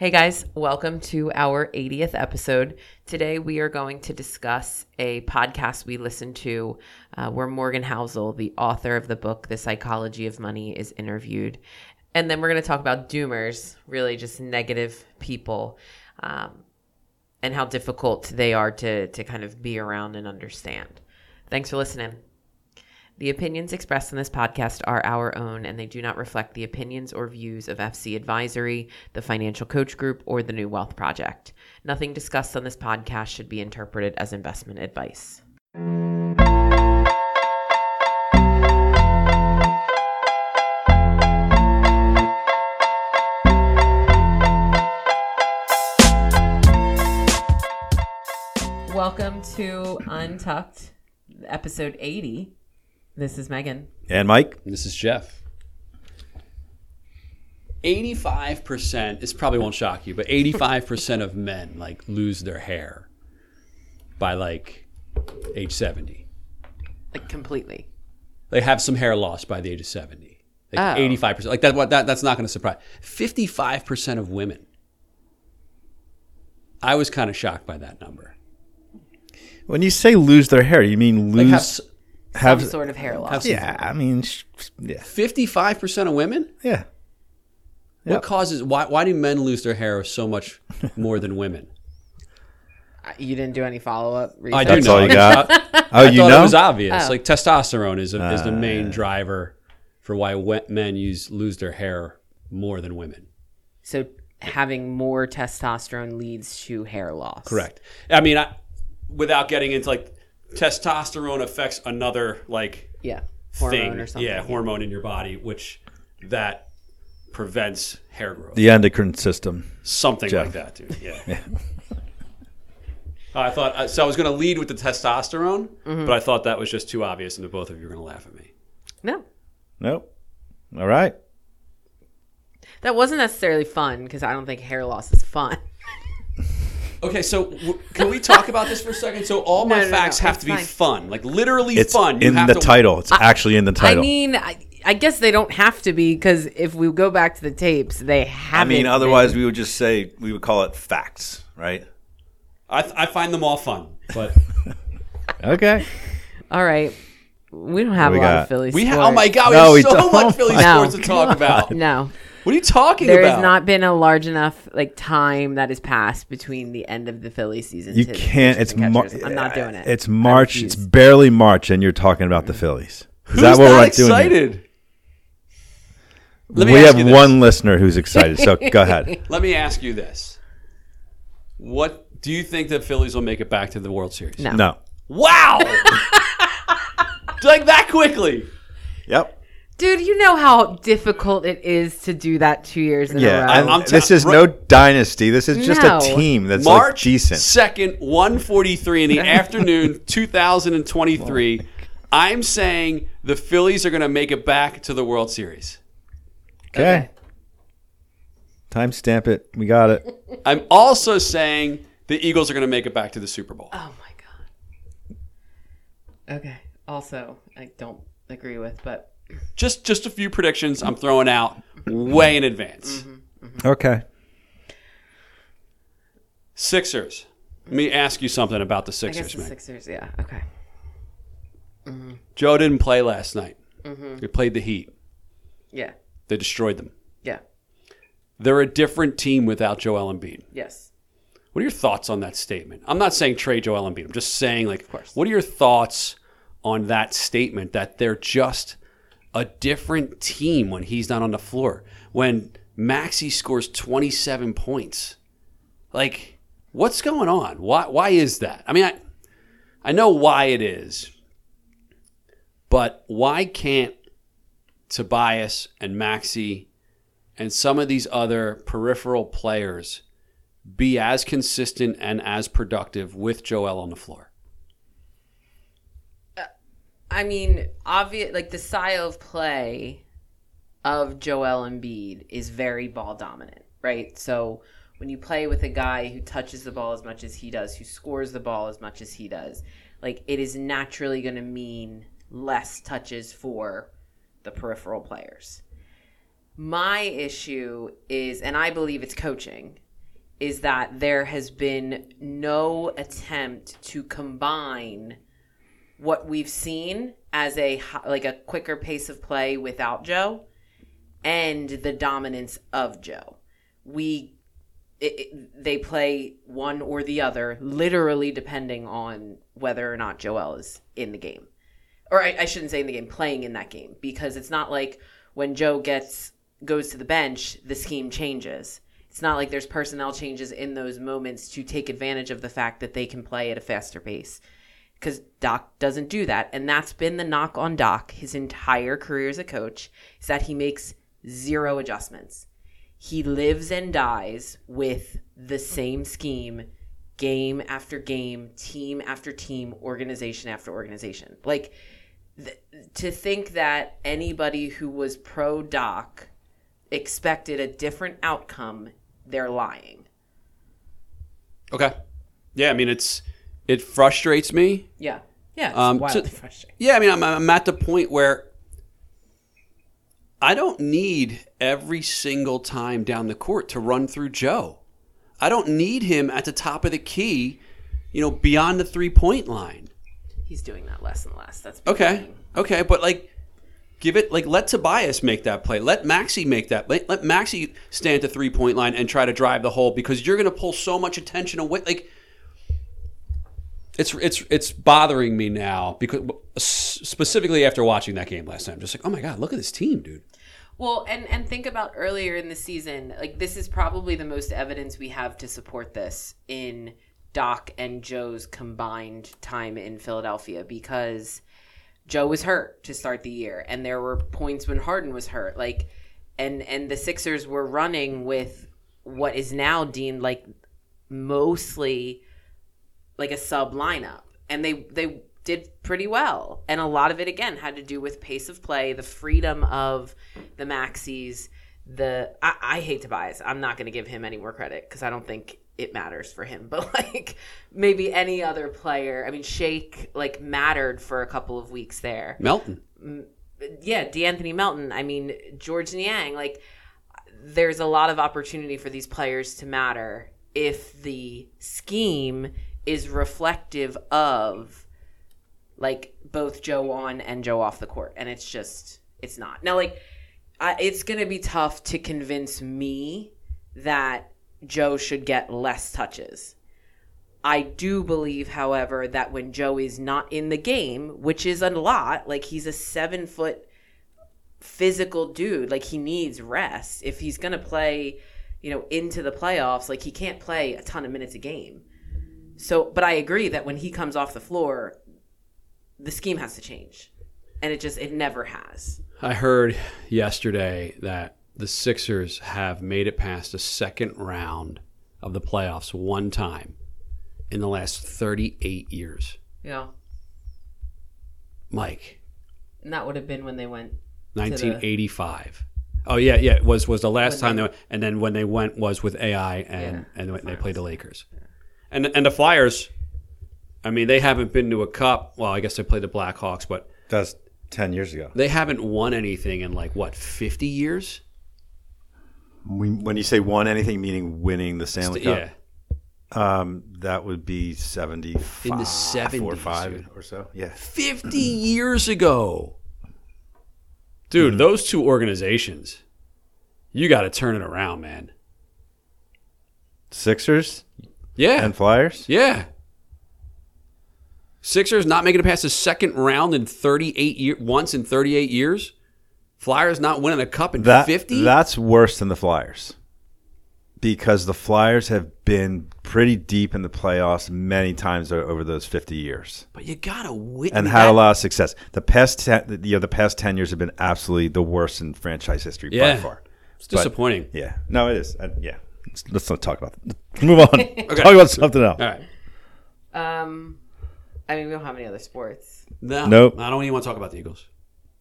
Hey guys, welcome to our 80th episode. Today we are going to discuss a podcast we listened to uh, where Morgan Housel, the author of the book The Psychology of Money, is interviewed. And then we're going to talk about doomers, really just negative people, um, and how difficult they are to, to kind of be around and understand. Thanks for listening. The opinions expressed in this podcast are our own, and they do not reflect the opinions or views of FC Advisory, the Financial Coach Group, or the New Wealth Project. Nothing discussed on this podcast should be interpreted as investment advice. Welcome to Untucked, episode 80. This is Megan. And Mike? This is Jeff. 85%, this probably won't shock you, but 85% of men like lose their hair by like age 70. Like completely. They have some hair loss by the age of 70. Like Oh. 85%. Like that what that that's not going to surprise. 55% of women. I was kind of shocked by that number. When you say lose their hair, you mean Like lose have s- have, Some sort of hair loss. have some- Yeah, I mean sh- yeah. 55% of women? Yeah. What Yep. causes why why do men lose their hair so much more than women? You didn't do any follow up I do That's know. all you got? Oh, I you thought know? it was obvious. Oh. Like testosterone is a, is the main uh. driver for why we- men use lose their hair more than women. So having more testosterone leads to hair loss. Correct. I mean, I, without getting into like testosterone affects another like Yeah. Hormone thing, or something. yeah, hormone in your body, which that prevents hair growth. The endocrine system. Something Jeff. like that, dude. Yeah. I thought so. I was going to lead with the testosterone, Mm-hmm. but I thought that was just too obvious, and the both of you were going to laugh at me. No. Nope. All right. That wasn't necessarily fun because I don't think hair loss is fun. Okay, so w- can we talk about this for a second? So all my No, no, no, facts have it's to be fine. fun, like literally It's fun. You in have the to, title. It's actually in the I title. I mean, I, I guess they don't have to be because if we go back to the tapes, they haven't. I mean, otherwise been. we would just say we would call it facts, right? I, th- I find them all fun, but Okay. All right. We don't have What a we lot got? of Philly we sports. ha- oh my god, we No, have we so don't. much Philly No. sports to talk about. No, What are you talking there about? There has not been a large enough like time that has passed between the end of the Philly season. You to can't. It's and Mar- I'm not doing it. It's March. It's barely March, and you're talking about the Phillies. Is Who's that what we're not like doing? excited? Let me We have one listener who's excited. So go ahead. Let me ask you this: What do you think the Phillies will make it back to the World Series? No. No. Wow! like that quickly? Yep. Dude, you know how difficult it is to do that two years in Yeah. a row. and I'm this is no dynasty. This is just No. a team that's March like decent. second, one forty three in the afternoon, two thousand and twenty three. Oh I'm saying the Phillies are going to make it back to the World Series. Okay. Time stamp it. We got it. I'm also saying the Eagles are going to make it back to the Super Bowl. Oh my god. Okay. Also, I don't agree with, but Just just a few predictions I'm throwing out way in advance. Okay. Sixers. Let me ask you something about the I guess Sixers, the man. Sixers. Yeah. Okay. Mm-hmm. Joe didn't play last night. Mm-hmm. They played the Heat. Yeah. They destroyed them. Yeah. They're a different team without Joel Embiid. Yes. What are your thoughts on that statement? I'm not saying trade Joel Embiid. I'm just saying, like, course. what are your thoughts on that statement that they're just a different team when he's not on the floor? When Maxey scores 27 points, like, what's going on? Why? Why is that? I mean, I, I know why it is, but why can't Tobias and Maxey and some of these other peripheral players be as consistent and as productive with Joel on the floor? I mean, obvious like the style of play of Joel Embiid is very ball dominant, right? So when you play with a guy who touches the ball as much as he does, who scores the ball as much as he does, like it is naturally going to mean less touches for the peripheral players. My issue is, and I believe it's coaching, is that there has been no attempt to combine what we've seen as a like a quicker pace of play without Joe and the dominance of Joe. We it, it- they play one or the other, literally depending on whether or not Joel is in the game. Or I, I shouldn't say in the game, playing in that game, because it's not like when Joe gets goes to the bench, the scheme changes. It's not like there's personnel changes in those moments to take advantage of the fact that they can play at a faster pace. Because Doc doesn't do that. And that's been the knock on Doc his entire career as a coach, is that he makes zero adjustments he lives and dies with the same scheme game after game team after team organization after organization like th- to think that anybody who was pro doc expected a different outcome they're lying Okay. Yeah, I mean it's it frustrates me. yeah yeah it's Um, frustrating Yeah, I mean I'm, I'm at the point where I don't need every single time down the court to run through Joe. I don't need him at the top of the key, you know, beyond the three point line. he's doing that less and less that's Okay. Okay, but like give it like let Tobias make that play. Let Maxey make that. Let, let Maxey stand at the three point line and try to drive the hole because you're going to pull so much attention away. Like it's it's it's bothering me now because specifically after watching that game last time, I'm just like, oh my god, look at this team, dude. Well, and and think about earlier in the season, like this is probably the most evidence we have to support this in Doc and Joe's combined time in Philadelphia because Joe was hurt to start the year and there were points when Harden was hurt like and and the Sixers were running with what is now deemed like mostly like a sub lineup and they they did pretty well and a lot of it again had to do with pace of play the freedom of the Maxeys the i, I hate tobias i'm not going to give him any more credit because i don't think it matters for him but like maybe any other player i mean Shake like mattered for a couple of weeks there Melton. yeah, D'Anthony Melton. I mean, Georges Niang. Like, there's a lot of opportunity for these players to matter if the scheme is reflective of like both Joe on and Joe off the court, and it's just it's not. Now, like, I, it's gonna be tough to convince me that Joe should get less touches. I do believe, however, that when Joe is not in the game, which is a lot, like he's a seven foot physical dude, like he needs rest. If he's to play, you know, into the playoffs, like he can't play a ton of minutes a game. So, but I agree that when he comes off the floor, the scheme has to change. And it just, it never has. I heard yesterday that the Sixers have made it past the second round of the playoffs one time in the last 38 years. Yeah. Mike, And that would have been when they went. 1985. Oh yeah, yeah. It was was the last When time they- they went, and then when they went was with AI and Yeah, and when they played the Lakers, and and the Flyers. I mean, they haven't been to a cup. Well, I guess they played the Blackhawks, but That's ten years ago. they haven't won anything in like what 50 years. When when you say won anything, meaning winning the Stanley Cup, Yeah, um, that would be seventy In the four 70s, or five dude. or so. Yeah, 50 years ago. Dude, those two organizations, you got to turn it around, man. Sixers Yeah. and Flyers. Yeah. Sixers not making it past the second round in 38 year once in 38 years. Flyers not winning a cup in That 50. that's worse than the Flyers because the Flyers have been pretty deep in the playoffs many times over those fifty years but you got to win and had a lot of success. The past ten, you know, the past ten years have been absolutely the worst in franchise history Yeah. by far. It's disappointing. Yeah, no, it is. I, yeah, let's, let's not talk about. That. Let's move on. Talk about something else. All right. Um, I mean, we don't have any other sports. No. Nope. I don't even want to talk about the Eagles.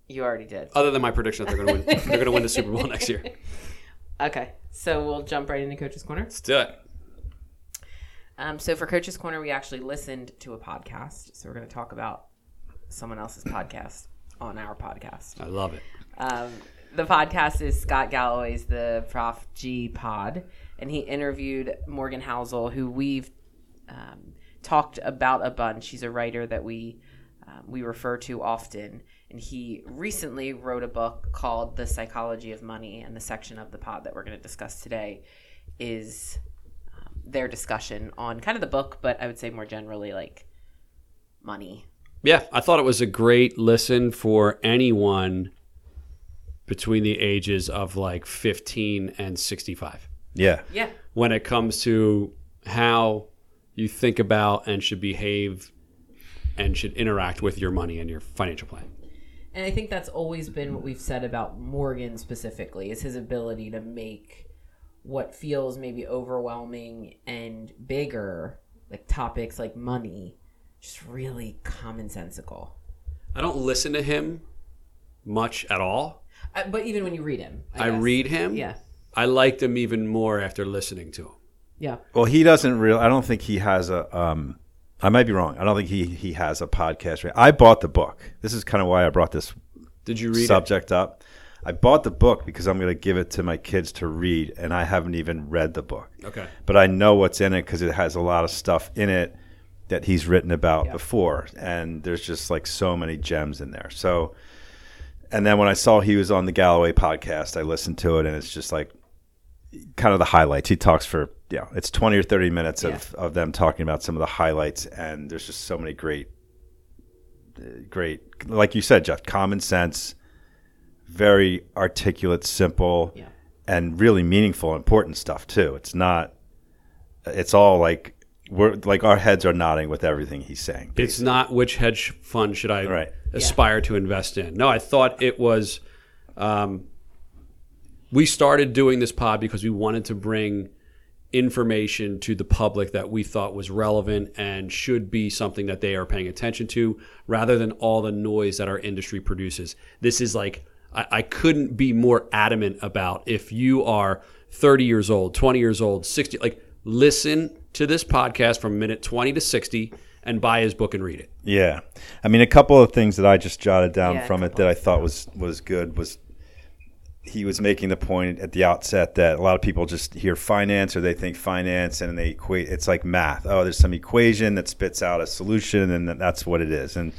You already did. Other than my prediction that they're going to win. they're going to win the Super Bowl next year. Okay, so we'll jump right into Coach's Corner. Let's do it. Um, so for Coach's Corner, we actually listened to a podcast. So we're going to talk about someone else's podcast on our podcast. I love it. Um, the podcast is Scott Galloway's The Prof G Pod, and he interviewed Morgan Housel, who we've um, talked about a bunch. She's a writer that we um, we refer to often, and he recently wrote a book called "The Psychology of Money," and the section of the pod that we're going to discuss today is um, their discussion on kind of the book, but I would say more generally like money. Yeah, I thought it was a great listen for anyone between the ages of like 15 and 65 Yeah. Yeah, when it comes to how you think about and should behave and should interact with your money and your financial plan. And I think that's always been what we've said about Morgan specifically is his ability to make what feels maybe overwhelming and bigger, like topics like money, just really commonsensical. I don't listen to him much at all. Uh, but even when you read him, I, guess. read him. Yeah, I liked him even more after listening to him. yeah. Well, he doesn't really. I don't think he has a. Um, I might be wrong. I don't think he he has a podcast. right? I bought the book. This is kind of why I brought this Did you read it? subject up. I bought the book because I'm going to give it to my kids to read, and I haven't even read the book. Okay. But I know what's in it because it has a lot of stuff in it that he's written about Yeah. before, and there's just like so many gems in there. So, and then when I saw he was on the Galloway podcast, I listened to it, and it's just like kind of the highlights. He talks for yeah, it's 20 or 30 minutes of, of them talking about some of the highlights, and there's just so many great, great, like you said, Jeff, common sense, very articulate, simple, Yeah. and really meaningful, important stuff too. It's not, it's all like we're like our heads are nodding with everything he's saying. It's not which hedge fund should I Right. aspire to invest in. No, I thought it was. Um, we started doing this pod because we wanted to bring information to the public that we thought was relevant and should be something that they are paying attention to rather than all the noise that our industry produces. This is like, I, I couldn't be more adamant about if you are 30 years old, 20 years old, 60, like listen to this podcast from minute 20 to 60 and buy his book and read it. Yeah, I mean, a couple of things that I just jotted down Yeah, from it that I thought was was good was he was making the point at the outset that a lot of people just hear finance or they think finance and they equate. It's like math. Oh, there's some equation that spits out a solution, and that's what it is. And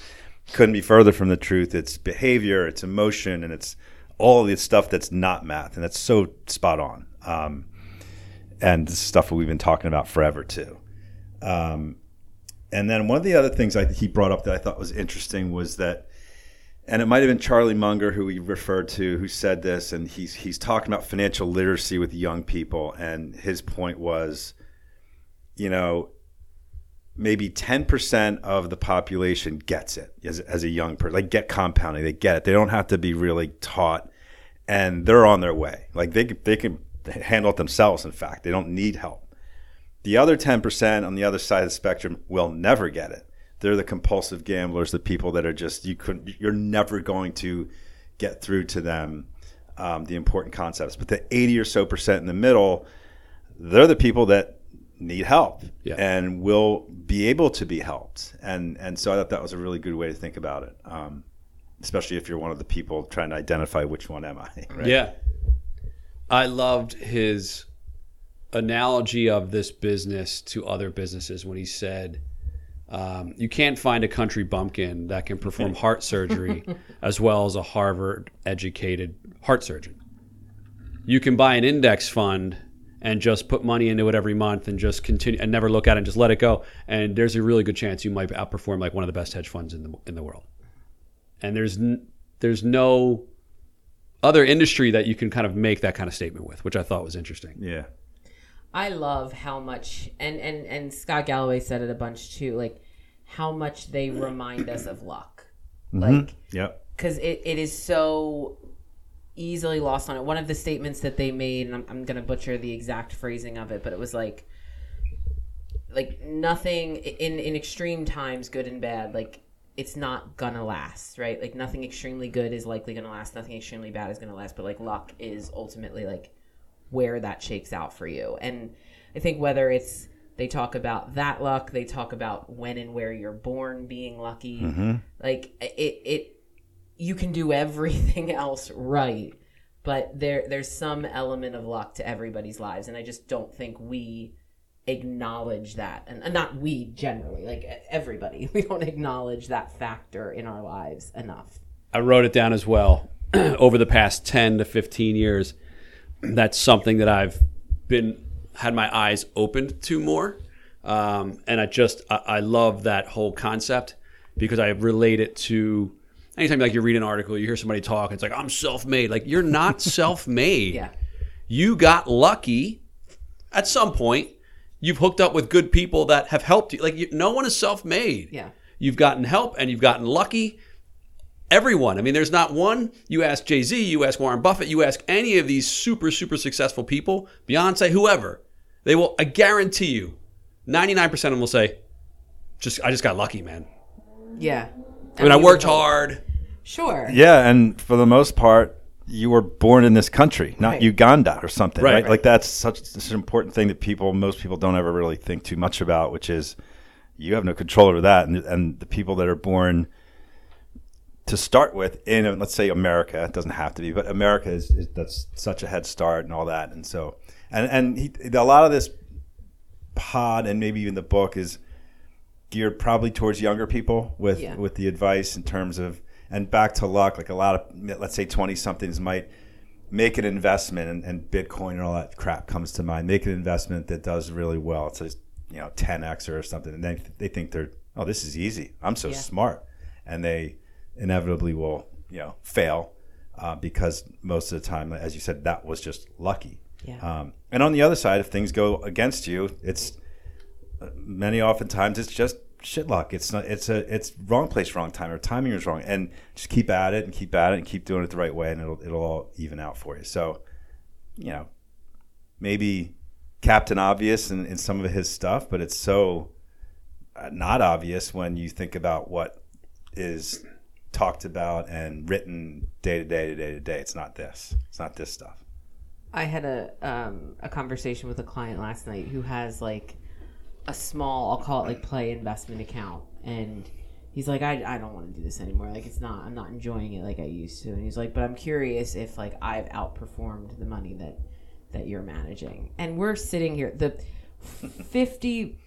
couldn't be further from the truth. It's behavior, it's emotion, and it's all the stuff that's not math, and that's so spot on. Um, and this is stuff that we've been talking about forever too. Um, and then one of the other things I, he brought up that I thought was interesting was that, and it might have been Charlie Munger who we referred to who said this, and he's he's talking about financial literacy with young people, and his point was, you know, maybe ten percent of the population gets it as, as a young person, like get compounding, they get it, they don't have to be really taught, and they're on their way, like they they can handle it themselves. In fact, they don't need help. The other 10% on the other side of the spectrum will never get it. They're the compulsive gamblers, the people that are just you couldn't you're never going to get through to them um, the important concepts. But the 80 or so percent in the middle, they're the people that need help Yeah. and will be able to be helped. And and so I thought that was a really good way to think about it. Um, especially if you're one of the people trying to identify which one am I. Right? Yeah. I loved his analogy of this business to other businesses when he said, um, You can't find a country bumpkin that can perform heart surgery as well as a Harvard educated heart surgeon. You can buy an index fund and just put money into it every month and just continue and never look at it and just let it go. And there's a really good chance you might outperform like one of the best hedge funds in the in the world. And there's n- there's no other industry that you can kind of make that kind of statement with, which I thought was interesting. Yeah. I love how much, and and and Scott Galloway said it a bunch too. Like how much they remind us of luck, mm-hmm. like Yep. because it, it is so easily lost on it. One of the statements that they made, and I'm, I'm gonna butcher the exact phrasing of it, but it was like like nothing in in extreme times, good and bad. Like it's not gonna last, right? Like nothing extremely good is likely gonna last. Nothing extremely bad is gonna last. But like luck is ultimately like where that shakes out for you. And I think whether it's they talk about that luck, they talk about when and where you're born being lucky. Mm-hmm. Like it it you can do everything else right, but there there's some element of luck to everybody's lives, and I just don't think we acknowledge that, and, and not we generally, like everybody, we don't acknowledge that factor in our lives enough. I wrote it down as well. Over the past 10 to 15 years, that's something that I've been had my eyes opened to more. Um, and I just I, I love that whole concept because I relate it to anytime like you read an article, you hear somebody talk, it's like I'm self-made. Like you're not self-made. Yeah. You got lucky at some point. You've hooked up with good people that have helped you. Like you, no one is self-made. Yeah. You've gotten help and you've gotten lucky everyone. I mean, there's not one. You ask Jay Z, you ask Warren Buffett, you ask any of these super, super successful people, Beyonce, whoever, they will, I guarantee you, 99% of them will say, just, I just got lucky, man. Yeah. I mean, I worked hard. Sure. Yeah, and for the most part, you were born in this country, not Right. Uganda or something, Right, right? right. Like that's such, such an important thing that people, most people, don't ever really think too much about, which is you have no control over that, and, and the people that are born to start with in, let's say, America, it doesn't have to be, but America is, is that's such a head start and all that, and so, and and he, a lot of this pod and maybe even the book is geared probably towards younger people with Yeah. with the advice in terms of and back to luck like a lot of let's say 20 somethings might make an investment and, and bitcoin and all that crap comes to mind make an investment that does really well. It's just you know 10x or something. And then they think they're oh this is easy. I'm so Yeah. smart. And they inevitably will you know fail uh, because most of the time as you said that was just lucky Yeah. um, and on the other side if things go against you it's many oftentimes it's just shit luck. It's not. It's a. It's wrong place, wrong time, or timing is wrong. And just keep at it and keep at it and keep doing it the right way, and it'll it'll all even out for you. So, you know, maybe Captain Obvious in, in some of his stuff, but it's so uh, not obvious when you think about what is talked about and written day to day to day to day. It's not this. It's not this stuff. I had a um, a conversation with a client last night who has like a small, I'll call it like play investment account, and he's like, I, I don't want to do this anymore. Like it's not, I'm not enjoying it like I used to. And he's like, but I'm curious if like I've outperformed the money that that you're managing. And we're sitting here the 50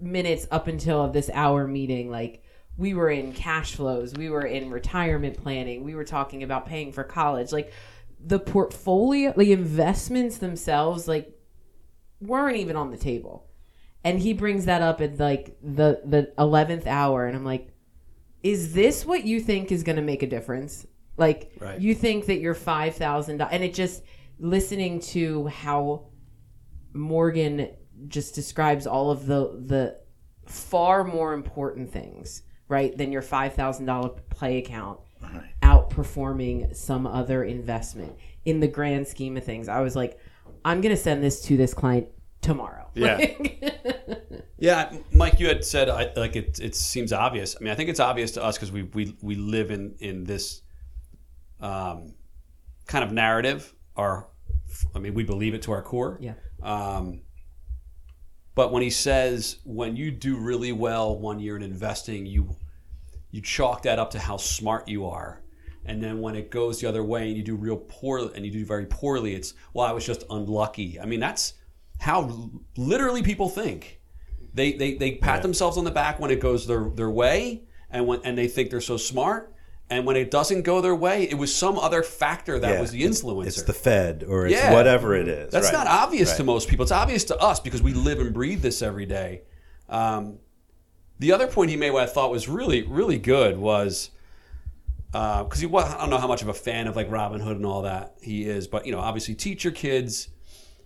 minutes up until this hour meeting, like we were in cash flows, we were in retirement planning, we were talking about paying for college, like the portfolio, the investments themselves, like weren't even on the table. And he brings that up at like the the eleventh hour, and I'm like, is this what you think is going to make a difference? Like, Right. you think that your five thousand dollars, and it just listening to how Morgan just describes all of the the far more important things, right, than your five thousand dollar play account outperforming some other investment in the grand scheme of things. I was like, I'm gonna send this to this client tomorrow. Yeah. Yeah, Mike, you had said I, like it. It seems obvious. I mean, I think it's obvious to us because we we we live in in this um, kind of narrative. Our, I mean, we believe it to our core. yeah. Um, but when he says when you do really well one year in investing, you you chalk that up to how smart you are, and then when it goes the other way and you do real poor and you do very poorly, it's well I was just unlucky. I mean that's how literally people think. They they, they pat themselves on the back when it goes their their way, and when and they think they're so smart. And when it doesn't go their way, it was some other factor that Yeah, was the influencer. It's the Fed or it's Yeah. whatever it is. That's right. not obvious to most people. It's obvious to us because we live and breathe this every day. Um, the other point he made, what I thought was really, really good, was because he was, I don't know how much of a fan of like Robinhood and all that he is, but you know, obviously teach your kids,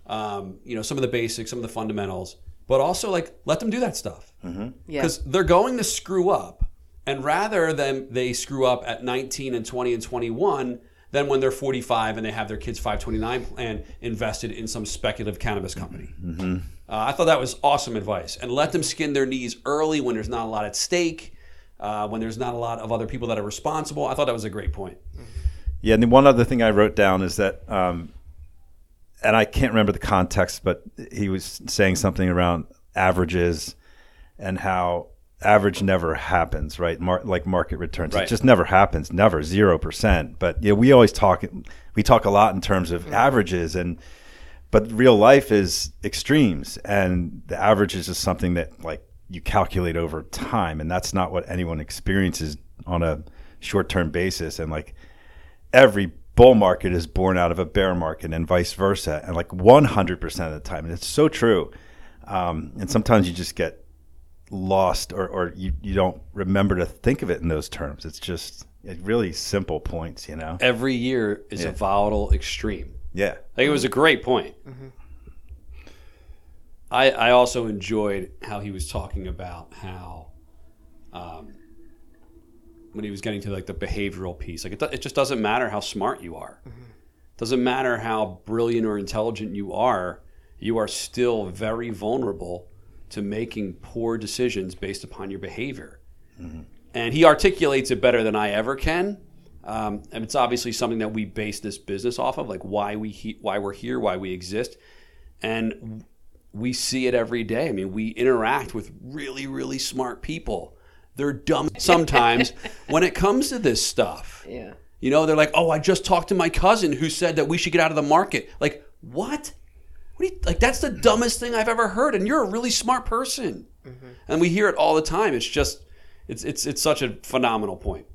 um, you know, some of the basics, some of the fundamentals, but also like let them do that stuff Yeah. because they're going to screw up and rather than they screw up at 19 and 20 and 21 then when they're 45 and they have their kids 529 plan invested in some speculative cannabis company. Uh, i thought that was awesome advice. And let them skin their knees early when there's not a lot at stake uh, when there's not a lot of other people that are responsible. I thought that was a great point. Yeah, and the one other thing I wrote down is that, um, and I can't remember the context, but he was saying something around averages and how average never happens, right? Mar- like market returns, Right. it just never happens, never zero percent. But yeah, we always talk. We talk a lot in terms of averages, and but real life is extremes, and the average is just something that like you calculate over time, and that's not what anyone experiences on a short-term basis. And like every bull market is born out of a bear market, and vice versa, and like 100% of the time, and it's so true. Um, and sometimes you just get lost or, or you, you don't remember to think of it in those terms. It's just it really simple points, you know? Every year is a volatile extreme. Yeah. I think it was a great point. I, I also enjoyed how he was talking about how um, when he was getting to like the behavioral piece, like it, do- it just doesn't matter how smart you are. Doesn't matter how brilliant or intelligent you are, you are still very vulnerable to making poor decisions based upon your behavior. And he articulates it better than I ever can. Um, and it's obviously something that we base this business off of, like why we he- why we're here, why we exist, and we see it every day. I mean, we interact with really, really smart people. They're dumb sometimes when it comes to this stuff. Yeah. You know, they're like, "Oh, I just talked to my cousin who said that we should get out of the market." Like, what? What do you, like that's the dumbest thing I've ever heard, and you're a really smart person. And we hear it all the time. It's just, it's it's it's such a phenomenal point.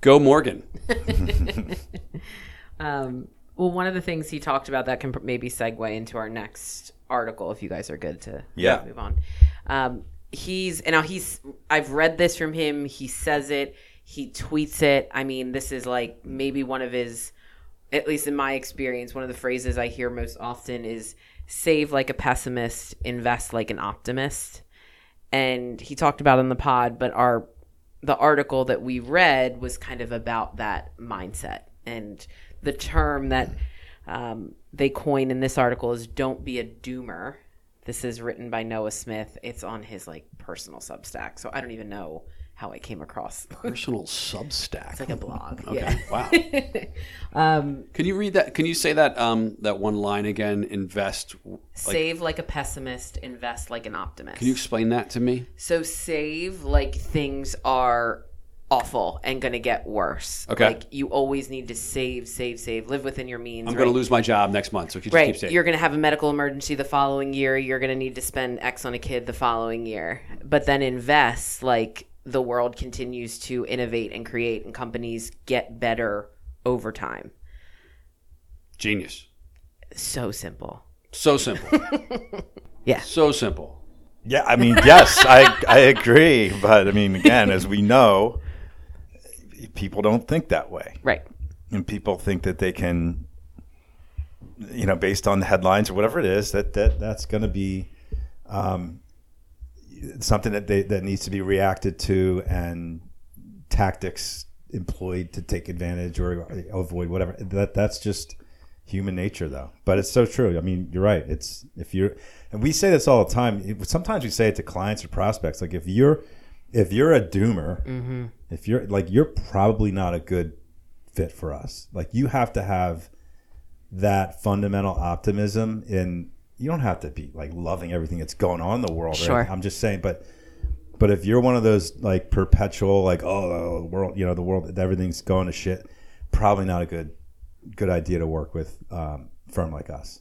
Go Morgan. Um, well, one of the things he talked about that can maybe segue into our next article, if you guys are good to Yeah. move on. Um, he's and now he's I've read this from him. He says it. He tweets it. I mean, this is like maybe one of his, at least in my experience, one of the phrases I hear most often is "save like a pessimist, invest like an optimist." And he talked about in the pod, but our the article that we read was kind of about that mindset and the term that um, they coin in this article is "don't be a doomer." This is written by Noah Smith. It's on his like personal Substack, so I don't even know how I came across. Personal Substack. it's like a blog. Okay. Yeah. Wow. Um, Can you read that? Can you say that um, that one line again? Invest. Like, save like a pessimist, invest like an optimist. can you explain that to me? So save like things are awful and going to get worse. Okay. Like you always need to save, save, save. Live within your means. I'm right? going to lose my job next month, so if you just Right. You're going to have a medical emergency the following year. You're going to need to spend X on a kid the following year. But then invest like the world continues to innovate and create and companies get better over time. Genius. So simple. So simple. Yeah. so simple. Yeah, I mean, yes, I I agree, but I mean, again, as we know, people don't think that way, Right. and people think that they can, you know, based on the headlines or whatever it is, that that that's going to be um, something that they that needs to be reacted to and tactics employed to take advantage or avoid whatever. That that's just human nature though. But it's so true. I mean you're right. It's if you're and we say this all the time. Sometimes we say it to clients or prospects. Like if you're if you're a doomer mm-hmm. if you're like you're probably not a good fit for us. Like you have to have that fundamental optimism and you don't have to be like loving everything that's going on in the world or Sure. anything. i'm just saying but but if you're one of those like perpetual like oh the world you know the world everything's going to shit probably not a good good idea to work with um, firm like us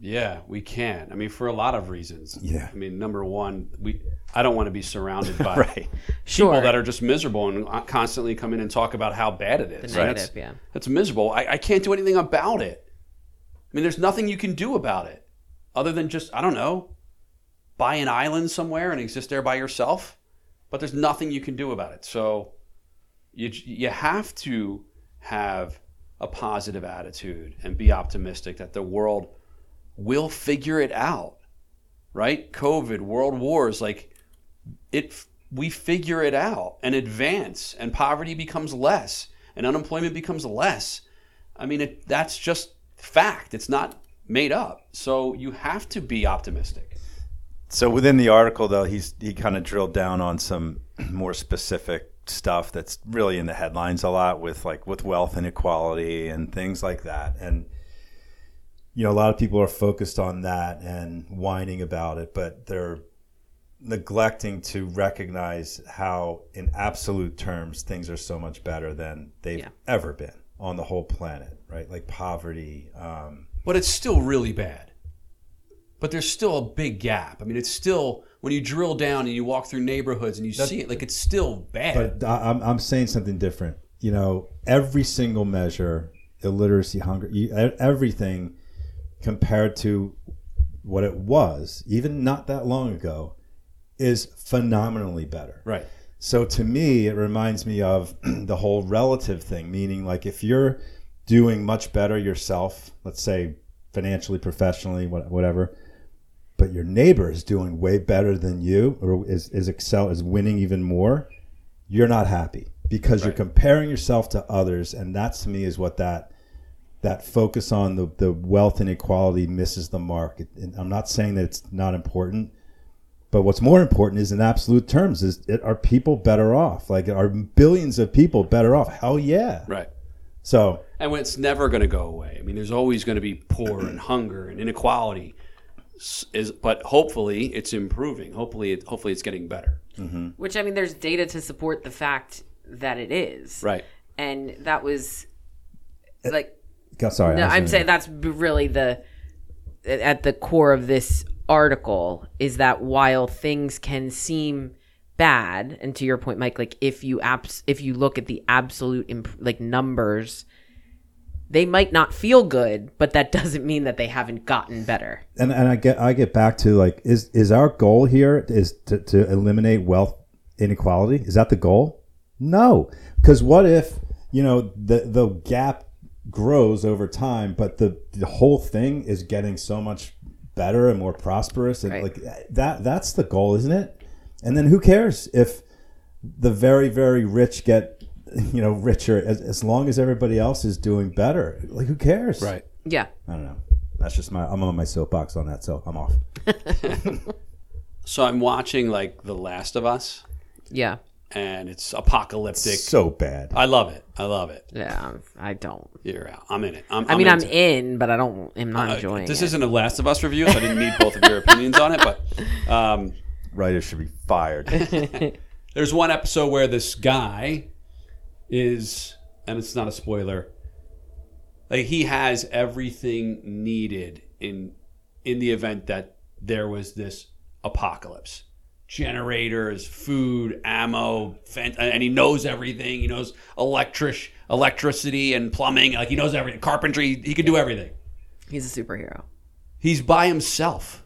Yeah, we can. I mean, for a lot of reasons. Yeah. I mean, number one, we I don't want to be surrounded by right Sure. people that are just miserable and uh, constantly come in and talk about how bad it is. The Right? negative, That's, yeah. that's miserable. I, I can't do anything about it. I mean, there's nothing you can do about it other than just I don't know, buy an island somewhere and exist there by yourself. But there's nothing you can do about it. So you you have to have a positive attitude and be optimistic that the world will figure it out. Right? COVID, world wars, like it we figure it out and advance and poverty becomes less and unemployment becomes less. I mean, it, that's just fact. It's not made up. So you have to be optimistic. So within the article, though, he's he kind of drilled down on some more specific stuff that's really in the headlines a lot with like with wealth inequality and things like that. And you know, a lot of people are focused on that and whining about it, but they're neglecting to recognize how, in absolute terms, things are so much better than they've Yeah. ever been on the whole planet, right? Like poverty. Um, but it's still really bad. But there's still a big gap. I mean, it's still when you drill down and you walk through neighborhoods and you see it, like it's still bad. But I- I'm, I'm saying something different. You know, every single measure, illiteracy, hunger, everything compared to what it was, even not that long ago, is phenomenally better. right. So to me, it reminds me of the whole relative thing, meaning like if you're doing much better yourself, let's say financially, professionally, whatever, but your neighbor is doing way better than you or is, is excel is winning even more, you're not happy because you're comparing yourself to others. And that to me is what that that focus on the, the wealth inequality misses the mark. And I'm not saying that it's not important, but what's more important is in absolute terms is it, are people better off? Like are billions of people better off? Hell yeah. Right. So And when it's never going to go away. I mean, there's always going to be poor and hunger and inequality. Is but hopefully it's improving. Hopefully, it, hopefully it's getting better. Mm-hmm. Which I mean, there's data to support the fact that it is. Right. And that was uh, like go- sorry. I no, was I'm gonna- saying that's really the at the core of this article is that while things can seem bad, and to your point, Mike, like if you abs- if you look at the absolute imp- like numbers, they might not feel good, but that doesn't mean that they haven't gotten better. and and I get I get back to like is is our goal here is to, to eliminate wealth inequality? Is that the goal? No, because what if you know the the gap grows over time, but the the whole thing is getting so much better and more prosperous, and Right. like that that's the goal, isn't it? And then who cares if the very very rich get you know richer as, as long as everybody else is doing better? Like who cares? Right. Yeah. I don't know. That's just my. I'm on my soapbox on that, so I'm off. So I'm watching like The Last of Us, Yeah. and it's apocalyptic. So bad. I love it. I love it. Yeah. I don't. You're out. I'm in it. I'm, I mean, I'm into it. in, but I don't. I'm not Uh, enjoying this it. isn't a Last of Us review, so I didn't need both of your opinions on it. But um, Writers should be fired. there's one episode where this guy is, and it's not a spoiler. Like he has everything needed in in the event that there was this apocalypse. Generators, food, ammo, and he knows everything. He knows electric electricity and plumbing. Like he knows everything. Carpentry. He can do everything. He's a superhero. He's by himself.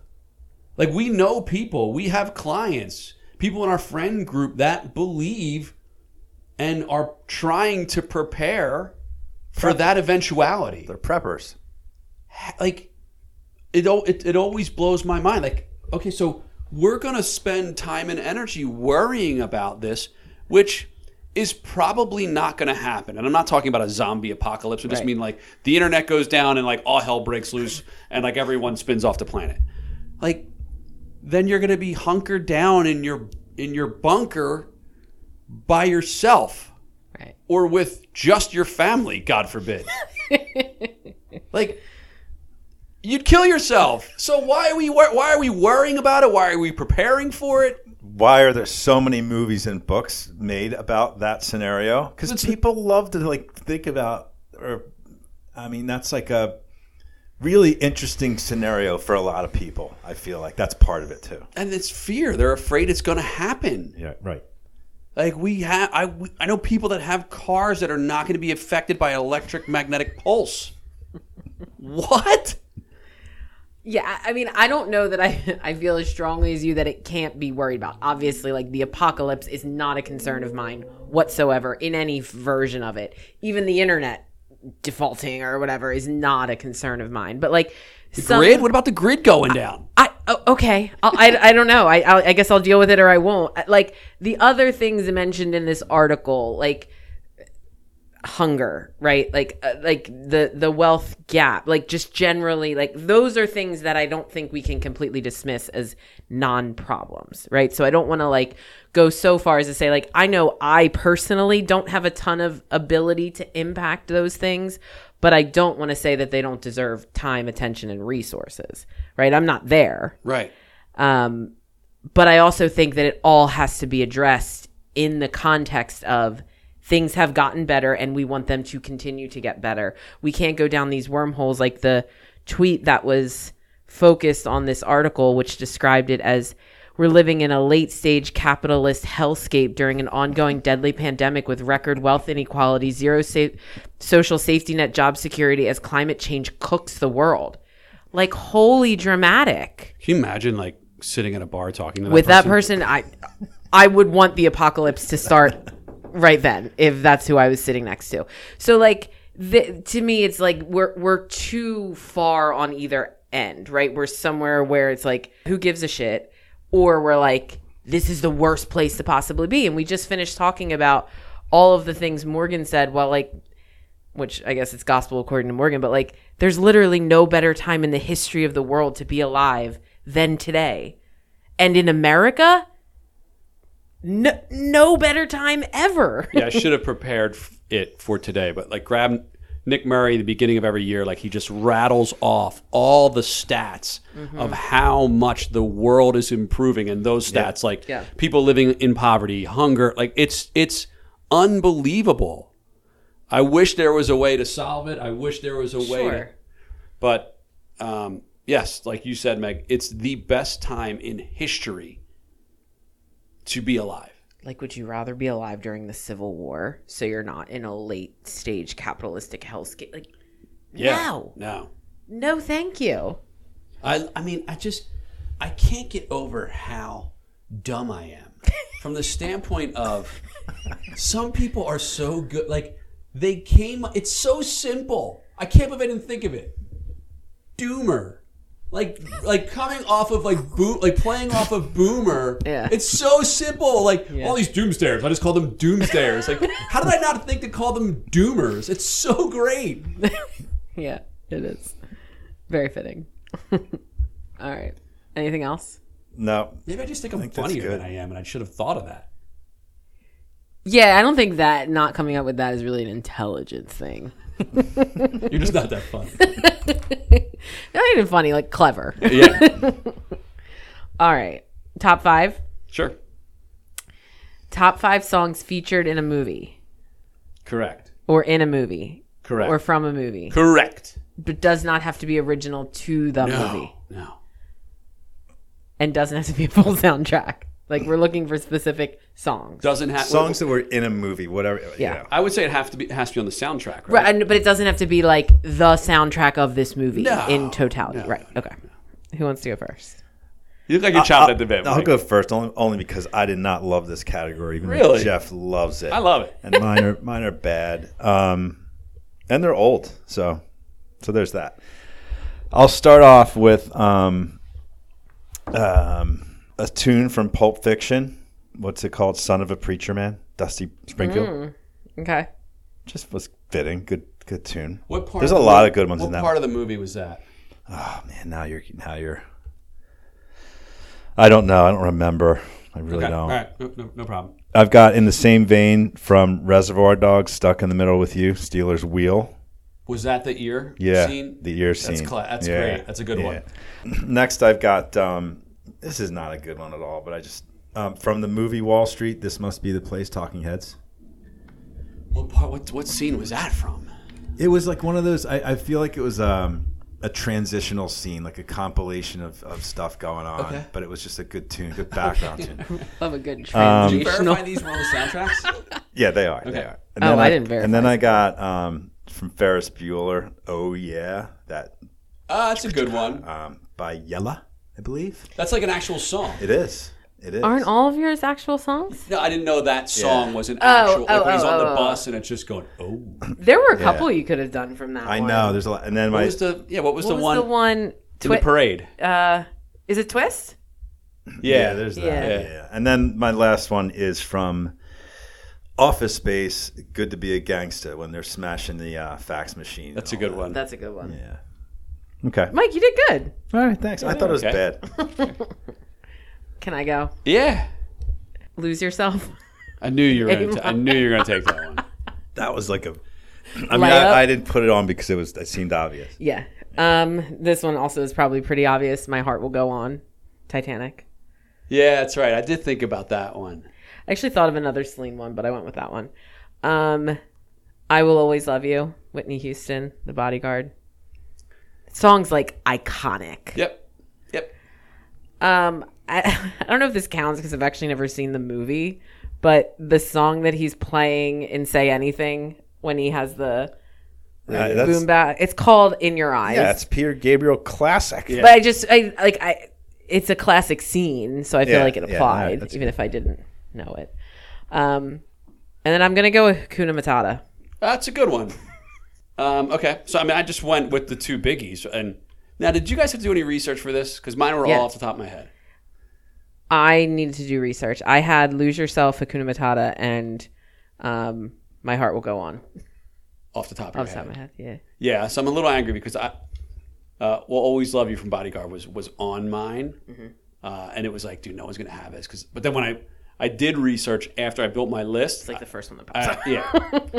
Like we know people, we have clients, people in our friend group that believe and are trying to prepare for that eventuality. They're preppers. Like it, it it always blows my mind. Like okay, so we're going to spend time and energy worrying about this, which is probably not going to happen. And I'm not talking about a zombie apocalypse. I just Right. mean like the internet goes down and like all hell breaks loose and like everyone spins off the planet. Like then you're going to be hunkered down in your in your bunker by yourself Right. or with just your family, God forbid. like you'd kill yourself. So why are we why are we worrying about it? Why are we preparing for it? Why are there so many movies and books made about that scenario? Because people love to like think about, or I mean, that's like a really interesting scenario for a lot of people. I feel like that's part of it too. And it's fear. They're afraid it's going to happen. Yeah, right. Like we have, I, we- I know people that have cars that are not going to be affected by electric magnetic pulse. what? Yeah, I mean, I don't know that I I feel as strongly as you that it can't be worried about. Obviously, like the apocalypse is not a concern of mine whatsoever in any version of it. Even the internet defaulting or whatever is not a concern of mine. But like some- Grid? What about the grid going down? I oh, okay. I I don't know. I I'll, I guess I'll deal with it or I won't. Like the other things mentioned in this article, like hunger, right? Like uh, like the the wealth gap, like just generally, like those are things that I don't think we can completely dismiss as non problems, right? So I don't want to like go so far as to say like I know I personally don't have a ton of ability to impact those things, but I don't want to say that they don't deserve time, attention, and resources, right? I'm not there. Right. Um, but I also think that it all has to be addressed in the context of things have gotten better and we want them to continue to get better. We can't go down these wormholes like the tweet that was focused on this article, which described it as we're living in a late stage capitalist hellscape during an ongoing deadly pandemic with record wealth inequality, zero sa- social safety net job security as climate change cooks the world. Like, holy dramatic Can you imagine like sitting at a bar talking to that with that person? person i i would want the apocalypse to start right then if that's who i was sitting next to so like the, to me it's like we're we're too far on either end right we're somewhere where it's like who gives a shit or we're like this is the worst place to possibly be and we just finished talking about all of the things morgan said while like which I guess it's gospel according to Morgan, but like there's literally no better time in the history of the world to be alive than today. And in America, no, no better time ever. yeah, I should have prepared it for today, but like grab Nick Murray at the beginning of every year, like he just rattles off all the stats Mm-hmm. of how much the world is improving, and those stats, like Yeah. people living in poverty, hunger, like it's it's unbelievable. I wish there was a way to solve it. I wish there was a way to but um, yes, like you said, Meg, it's the best time in history to be alive. Like, would you rather be alive during the Civil War so you're not in a late stage capitalistic hellscape? Like, no, No. no, thank you. I, I mean, I just, I can't get over how dumb I am from the standpoint of some people are so good. Like, they came, it's so simple. I can't believe I didn't think of it. Doomer. Like, like coming off of like boom, like playing off of Boomer. Yeah. It's so simple. Like all these doomstairs. I just call them doomstairs. Like, how did I not think to call them doomers? It's so great. Yeah, it is. Very fitting. All right. Anything else? No, Maybe I just think I'm think funnier than. I am, and I should have thought of that. Yeah, I don't think that not coming up with that is really an intelligence thing. You're just not that funny. Not even funny, like clever. yeah, All right. Top five. sure. Top five songs featured in a movie Correct. or in a movie Correct. or from a movie, Correct. but does not have to be original to the movie No. and doesn't have to be a full soundtrack. Like we're looking for specific songs. Doesn't have songs that were in a movie, whatever. you Yeah. know. I would say it have to be has to be on the soundtrack, right? Right, and- but it doesn't have to be like the soundtrack of this movie No. in totality. No. Right. Okay. Who wants to go first? You look like you chopped at the bit. I'll Mike. go first, only, only because I did not love this category. Even though Really? Jeff loves it. I love it. and mine are mine are bad. Um, and they're old, so so there's that. I'll start off with um, um, a tune from Pulp Fiction. What's it called? "Son of a Preacher Man." Dusty Springfield. Okay. Just was fitting. Good good tune. What part? There's of a the lot movie- of good ones in that. What part of the movie was that? Oh man, now you're now you're. I don't know. I don't remember. I really Okay. don't. All right. No, no, no problem. I've got in the same vein from Reservoir Dogs, "Stuck in the Middle with You," Stealers Wheel. Was that the ear Yeah, scene? the ear That's scene. cla- that's Yeah, great. That's a good one. Next, I've got. Um, this is not a good one at all, but I just um, from the movie Wall Street. This must be the place. Talking Heads. What part? What, what scene was that from? It was like one of those. I, I feel like it was um, a transitional scene, like a compilation of, of stuff going on. Okay. But it was just a good tune, good background tune. Love a good Did you verify these were on the soundtracks? Yeah, they are. They are. And Oh, then I didn't verify. And then. I got um, from Ferris Bueller. Oh yeah, that Ah, that's a good one. um, by Yello, I believe. That's like an actual song. It is. It is. Aren't all of yours actual songs? No, I didn't know that song Yeah. was an Oh, actual. oh, like when he's oh, on the oh, oh. bus and it's just going. Oh, There were a Yeah. couple you could have done from that. I one. know. There's a lot. And then what my was the? Yeah, what was What the was one the one? in the parade? uh, is it Twist? yeah, there's that. Yeah. Yeah. yeah. And then my last one is from Office Space. Good to be a gangster when they're smashing the uh, fax machine. That's a and all good that. one. That's a good one. Yeah. Okay. Mike, you did good. All right. Thanks. I thought it was okay. bad. Can I go? Yeah, Lose yourself. I knew you were. Gonna ta- I knew you were going to take that one. That was like a. I mean, Layup? I, I didn't put it on because it was. It seemed obvious. Yeah. Um, this one also is probably pretty obvious. My heart will go on. Titanic. Yeah, that's right. I did think about that one. I actually thought of another Celine one, but I went with that one. Um, I will always love you, Whitney Houston, The Bodyguard. Song's like iconic. Yep. Yep. Um, I, I don't know if this counts because I've actually never seen the movie, but the song that he's playing in "Say Anything" when he has the Uh, that's- boom back, it's called "In Your Eyes." Yeah, it's Peter Gabriel classic. but I just I like I. It's a classic scene, so I feel Yeah, like it yeah, no, applied, that's even if I didn't know it. Um, and then I'm gonna go with Kuna Matata. That's a good one. Um, okay, so I mean, I just went with the two biggies. And now, did you guys have to do any research for this? Because mine were all off the top of my head. I needed to do research. I had "Lose Yourself," Hakuna Matata, and um, "My Heart Will Go On." Off the top of Off top of my head, yeah. Yeah, so I'm a little angry because I, uh, "Will Always Love You" from Bodyguard was was on mine, Mm-hmm. uh, and it was like, dude, no one's gonna have this. Because, but then when I I did research after I built my list, It's like the first one that pops up. yeah.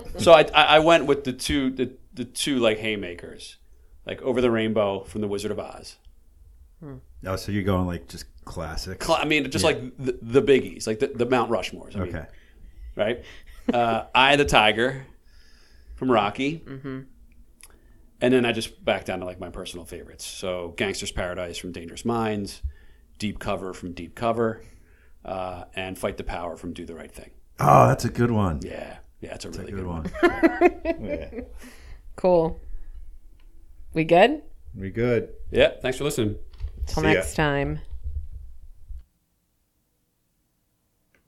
so I, I I went with the two the, the two like haymakers, like Over the Rainbow from The Wizard of Oz. Oh, so you're going like just classic. Cl- I mean, just like the, the biggies, like the, the Mount Rushmores. I mean, okay. right? Uh, Eye of the Tiger from Rocky. Mm-hmm. And then I just back down to like my personal favorites. So Gangster's Paradise from Dangerous Minds, Deep Cover from Deep Cover, uh, and Fight the Power from Do the Right Thing. Oh, that's a good one. Yeah, yeah, it's a really Good good, one. one. Cool. We good? We good. Yeah, thanks for listening. Till See ya. next time.